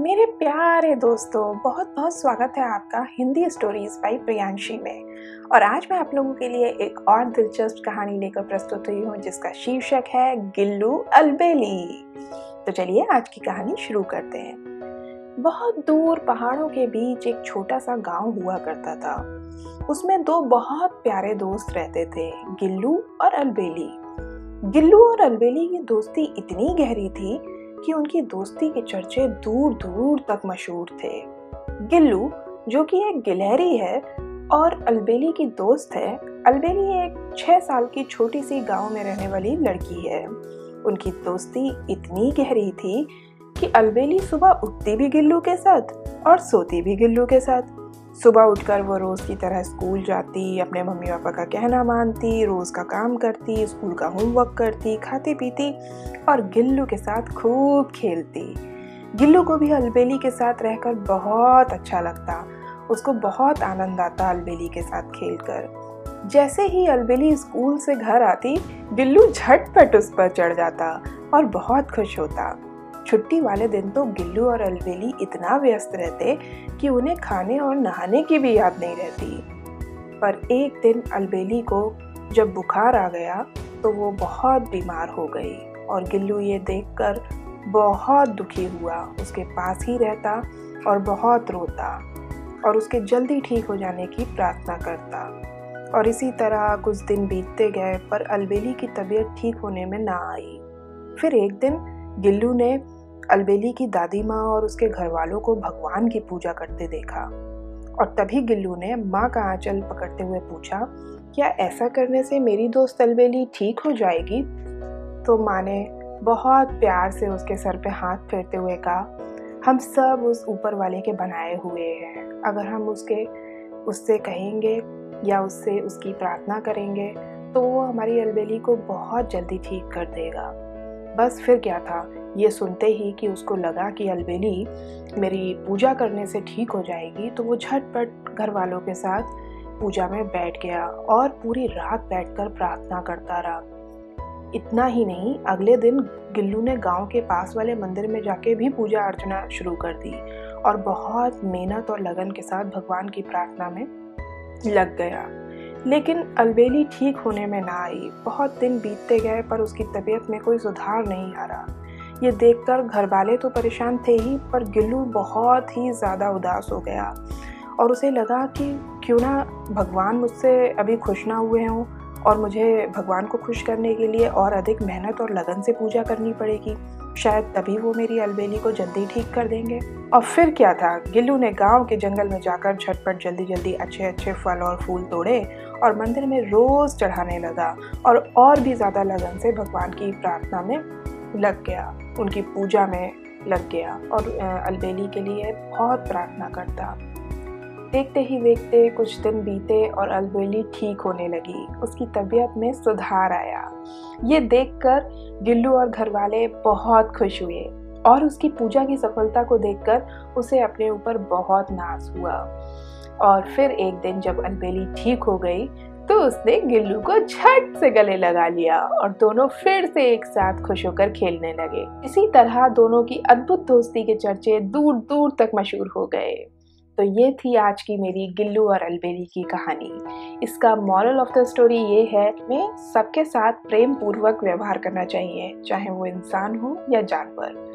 मेरे प्यारे दोस्तों बहुत बहुत स्वागत है आपका हिंदी स्टोरीज बाई प्रियांशी में। और आज मैं आप लोगों के लिए एक और दिलचस्प कहानी लेकर प्रस्तुत हुई हूँ, जिसका शीर्षक है गिल्लू अलबेली। तो चलिए आज की कहानी शुरू करते हैं। बहुत दूर पहाड़ों के बीच एक छोटा सा गाँव हुआ करता था। उसमें दो बहुत प्यारे दोस्त रहते थे, गिल्लू और अलबेली। गिल्लू और अलबेली की दोस्ती इतनी गहरी थी कि उनकी दोस्ती के चर्चे दूर दूर तक मशहूर थे। गिल्लू, जो कि एक गिलहरी है और अलबेली की दोस्त है, अलबेली एक छः साल की छोटी सी गाँव में रहने वाली लड़की है। उनकी दोस्ती इतनी गहरी थी कि अलबेली सुबह उठती भी गिल्लू के साथ और सोती भी गिल्लू के साथ। सुबह उठकर वो रोज़ की तरह स्कूल जाती, अपने मम्मी पापा का कहना मानती, रोज़ का काम करती, स्कूल का होमवर्क करती, खाती पीती और गिल्लू के साथ खूब खेलती। गिल्लू को भी अलबेली के साथ रहकर बहुत अच्छा लगता। उसको बहुत आनंद आता अलबेली के साथ खेलकर। जैसे ही अलबेली स्कूल से घर आती, गिल्लू झटपट उस पर चढ़ जाता और बहुत खुश होता। छुट्टी वाले दिन तो गिल्लू और अलबेली इतना व्यस्त रहते कि उन्हें खाने और नहाने की भी याद नहीं रहती। पर एक दिन अलबेली को जब बुखार आ गया तो वो बहुत बीमार हो गई और गिल्लू ये देखकर बहुत दुखी हुआ। उसके पास ही रहता और बहुत रोता और उसके जल्दी ठीक हो जाने की प्रार्थना करता। और इसी तरह कुछ दिन बीतते गए, पर अलबेली की तबीयत ठीक होने में ना आई। फिर एक दिन गिल्लू ने अलबेली की दादी माँ और उसके घर वालों को भगवान की पूजा करते देखा। और तभी गिल्लू ने माँ का आंचल पकड़ते हुए पूछा, क्या ऐसा करने से मेरी दोस्त अलबेली ठीक हो जाएगी? तो माँ ने बहुत प्यार से उसके सर पे हाथ फेरते हुए कहा, हम सब उस ऊपर वाले के बनाए हुए हैं। अगर हम उसके, उससे कहेंगे या उससे उसकी प्रार्थना करेंगे तो वो हमारी अलबेली को बहुत जल्दी ठीक कर देगा। बस फिर क्या था? ये सुनते ही कि उसको लगा कि अलबेली मेरी पूजा करने से ठीक हो जाएगी तो वो झटपट घर वालों के साथ पूजा में बैठ गया और पूरी रात बैठकर प्रार्थना करता रहा। इतना ही नहीं, अगले दिन गिल्लू ने गाँव के पास वाले मंदिर में जाके भी पूजा अर्चना शुरू कर दी और बहुत मेहनत और लगन के साथ भगवान की प्रार्थना में लग गया। लेकिन अलबेली ठीक होने में ना आई। बहुत दिन बीतते गए, पर उसकी तबीयत में कोई सुधार नहीं आ रहा। ये देखकर घर वाले तो परेशान थे ही, पर गिल्लू बहुत ही ज़्यादा उदास हो गया और उसे लगा कि क्यों ना भगवान मुझसे अभी खुश ना हुए हों और मुझे भगवान को खुश करने के लिए और अधिक मेहनत और लगन से पूजा करनी पड़ेगी। शायद तभी वो मेरी अलबेली को जल्दी ठीक कर देंगे। और फिर क्या था? गिल्लू ने गाँव के जंगल में जाकर झटपट जल्दी जल्दी अच्छे अच्छे फल और फूल तोड़े और मंदिर में रोज चढ़ाने लगा और और भी ज़्यादा लगन से भगवान की प्रार्थना में लग गया। उनकी पूजा में लग गया और अलबेली के लिए बहुत प्रार्थना करता। देखते ही देखते कुछ दिन बीते और अलबेली ठीक होने लगी। उसकी तबीयत में सुधार आया। ये देखकर गिल्लू और घर वाले बहुत खुश हुए और उसकी पूजा की सफलता को देखकर उसे अपने ऊपर बहुत नाज हुआ। और फिर एक दिन जब अलबेली ठीक हो गई तो उसने गिल्लू को झट से गले लगा लिया और दोनों फिर से एक साथ खुश होकर खेलने लगे। इसी तरह दोनों की अद्भुत दोस्ती के चर्चे दूर दूर तक मशहूर हो गए। तो ये थी आज की मेरी गिल्लू और अलबेरी की कहानी। इसका मॉरल ऑफ़ द स्टोरी ये है मैं सबके साथ प्रेम पूर्वक व्यवहार करना चाहिए, चाहे वो इंसान हो या जानवर।